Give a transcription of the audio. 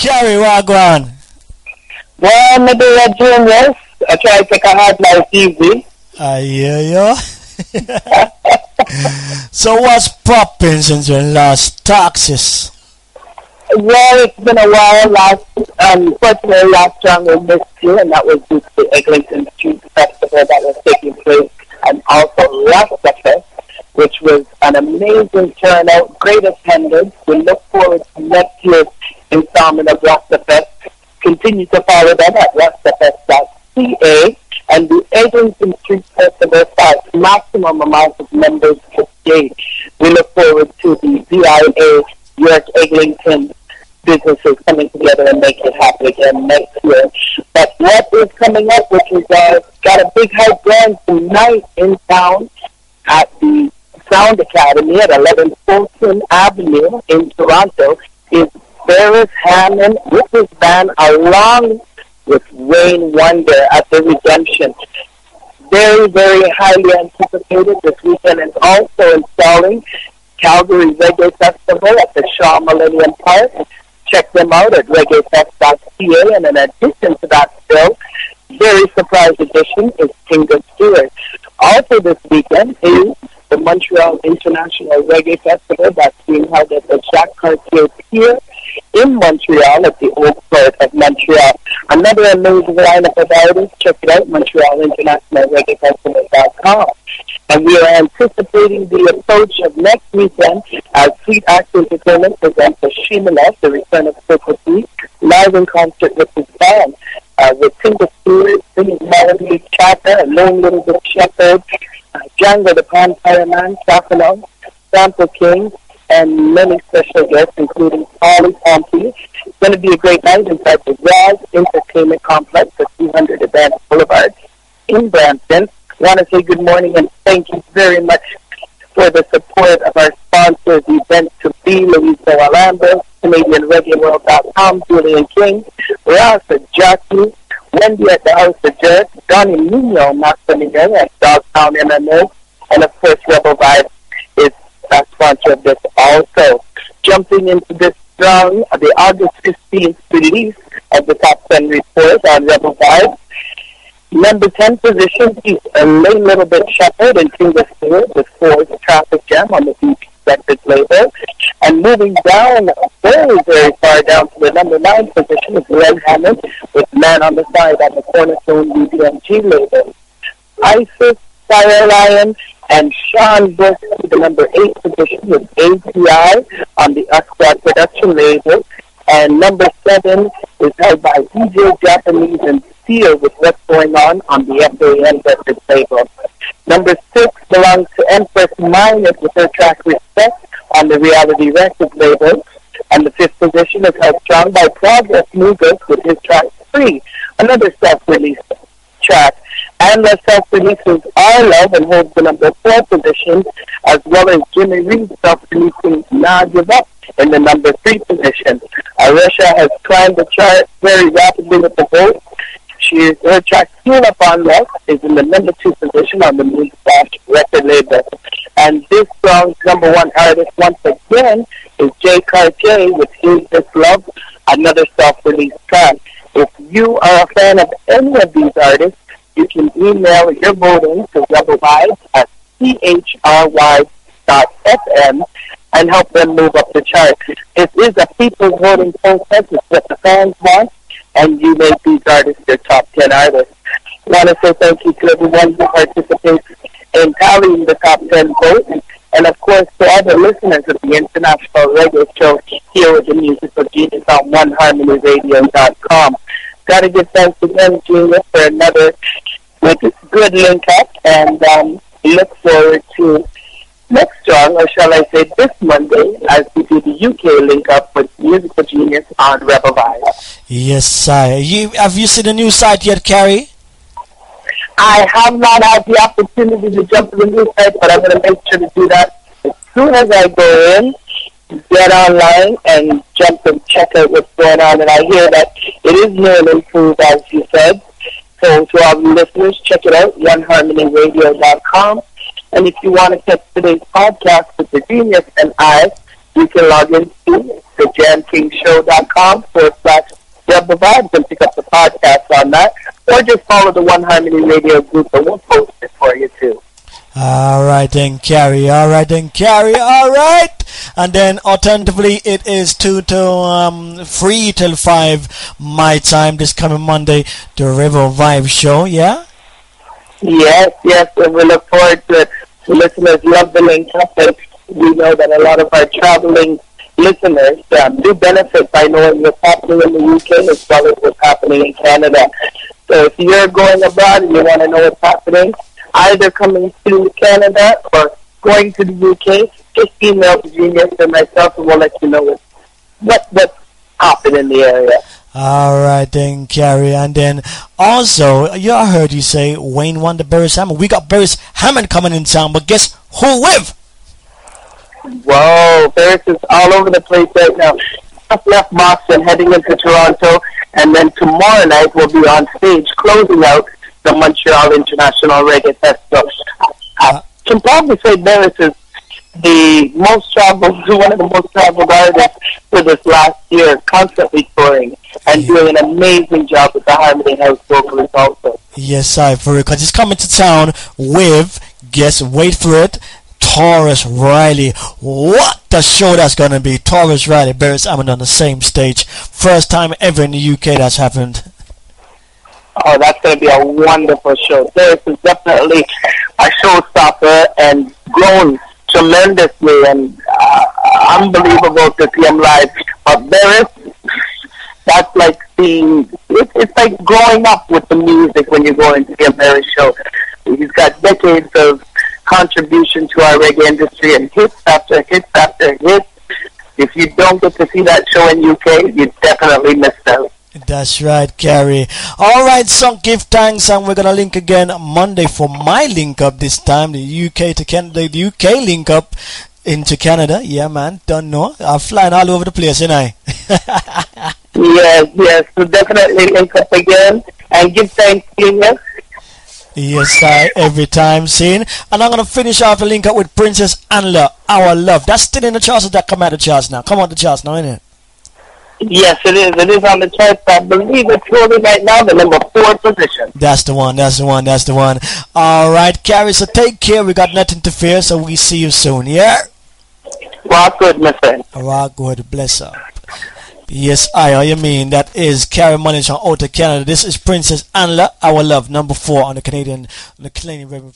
Carrie Wagwan. Well, maybe a genius. I try to take a hard life easy. I hear you. so what's popping since your last taxes? Well, it's been a while. Last, um, fortunately, last song we missed you, and that was due to the Eglinton Street Festival that was taking place, and also last Rastafest, which was an amazing turnout, great attendance. We look forward to next year's installment of Rastafest. Continue to follow them at rastafest.ca, and the Eglinton Street Festival starts maximum amount of members per. We look forward to the BIA York Eglinton businesses coming together and making it happen again next year. But what is coming up, which is uh, got a big hype grand tonight in town at the Sound Academy at 11 Fulton Avenue in Toronto, is Beres Hammond with his band along with Wayne Wonder at the Redemption. Very, very highly anticipated this weekend and also installing Calgary Reggae Festival at the Shaw Millennium Park check them out at reggaefest.ca. And in addition to that, still, very surprise addition is Tinga Stewart. Also this weekend is the Montreal International Reggae Festival that's being held at the Jacques Cartier Pier in Montreal at the Old Port of Montreal. Another amazing lineup of artists. Check it out, Montreal International Festival.com. And we are anticipating the approach of next weekend as Sweet Act Entertainment presents the Shimala, the return of Circle C, live in concert with his band. Uh, with Tinga Stewart, singing Melody Chatter, Lone Little Bit Shepherd, uh, Django the Vampire Man, Safano, Sample King, and many special guests, including Ollie Pompey. It's going to be a great night inside the Raz Entertainment Complex at 200 Advance Boulevard in Brampton. want to say good morning and thank you very much for the support of our sponsors, event to be Louisa Alambra, CanadianReggaeWorld.com, Julian King, Ross Jackie, Wendy at the House of Jerk, Donnie Nino Maximilian at Dogtown MMA, and of course Rebel Vibe is a sponsor of this also. Jumping into this strong, the August 15th release of the Top 10 report on Rebel Vibe, Number 10 position is a late little bit Shepherd and Tinga Stewart with Ford's Traffic Jam on the BP Records label. And moving down, very, very far down to the number 9 position is Red Hammond with Man on the Side on the Cornerstone BBMG label. Isis, Fire Lion, and Sean Bush to the number 8 position with API on the Usquad production label. And number 7 is held by DJ Japanese and Seal with what's going on on the FAN record label. Number six belongs to Empress Minus with her track Respect on the Reality Records label. And the fifth position is held strong by Progress Mugas with his track Free, another self-release track. And the self-releases Our Love and holds the number four position, as well as Jimmy Reed self-releasing Nah Give Up in the number three position. Aresha has climbed the chart very rapidly with the vote she her track Feel Upon Love is in the number two position on the Moonstache record label. And this song's number one artist once again is Jay Cartier with Is This Love, another self-released track. If you are a fan of any of these artists, you can email your voting to Rebel at chry.fm and help them move up the chart. It is a people's voting process. It's what the fans want and you make these artists your top 10 artists. I want to say thank you to everyone who participates in tallying the top 10 votes. And of course, to all the listeners of the International Radio Show here with the Music of Genius on OneHarmonyRadio.com. Got to give thanks again, Genius, for another good, good link up, and um, look forward to next song, or shall I say this Monday, as we do the UK link up with Musical Genius on Rebel Vibes. Yes, sir. You have you seen the new site yet, Carrie? I have not had the opportunity to jump to the new site, but I'm going to make sure to do that as soon as I go in, get online, and jump and check out what's going on. And I hear that it is new and improved, as you said. So to all the listeners, check it out, oneharmonyradio.com. And if you want to catch today's podcast with the genius and I, you can log in to thejamkingshow.com forward slash Rebel Vibes and pick up the podcast on that. Or just follow the One Harmony Radio group and we'll post it for you too. All right then, Carrie. All right then, Carrie. All right. And then alternatively, it is two to um three till five my time this coming Monday. The Rebel Vibe Show. Yeah. Yes, yes, and we look forward to it. Listeners love the link up, we know that a lot of our traveling listeners um, do benefit by knowing what's happening in the UK as well as what's happening in Canada. So if you're going abroad and you want to know what's happening, either coming to Canada or going to the UK, just email the Genius and myself, and we'll let you know what what what's happening in the area. All right then, Carrie. And then also, you I heard you say Wayne won the Beres Hammond. We got Beres Hammond coming in town, but guess who with? Whoa, Beres is all over the place right now. Just left Boston, heading into Toronto, and then tomorrow night we'll be on stage closing out the Montreal International Reggae Festival. I can probably say Beres is the most traveled, one of the most traveled artists for this last year, constantly touring and doing an amazing job with the Harmony House vocalist also. Yes, I for it, because he's coming to town with, guess, wait for it, Tarrus Riley. What the show that's going to be. Tarrus Riley, Beres Hammond on the same stage. First time ever in the UK that's happened. Oh, that's going to be a wonderful show. This is definitely a showstopper and grown tremendously and uh, unbelievable to see him live. But there is, that's like seeing, it's, it's like growing up with the music when you go into a Barry show. He's got decades of contribution to our reggae industry and hits after hits after hits. If you don't get to see that show in UK, you definitely missed out. That's right, Carrie. All right, so give thanks, and we're gonna link again Monday for my link up this time. The UK to Canada, the UK link up into Canada. Yeah, man. Don't know. I'm flying all over the place, ain't I? yes, yes. So definitely link up again and give thanks, Genius. Yes, I every time seen. And I'm gonna finish off the link up with Princess Anla, Our Love. That's still in the charts that come out the charts now? Come on the charts now, ain't it? Yes, it is. It is on the charts. I believe it's holding right now the number four position. That's the one. That's the one. That's the one. All right, Carrie. So take care. We got nothing to fear. So we see you soon. Yeah. Rock good, my friend. Rock good. Bless up. Yes, I. You mean? That is Carrie Mullings from Outer Canada. This is Princess Anla, Our Love, number four on the Canadian, on the Canadian River.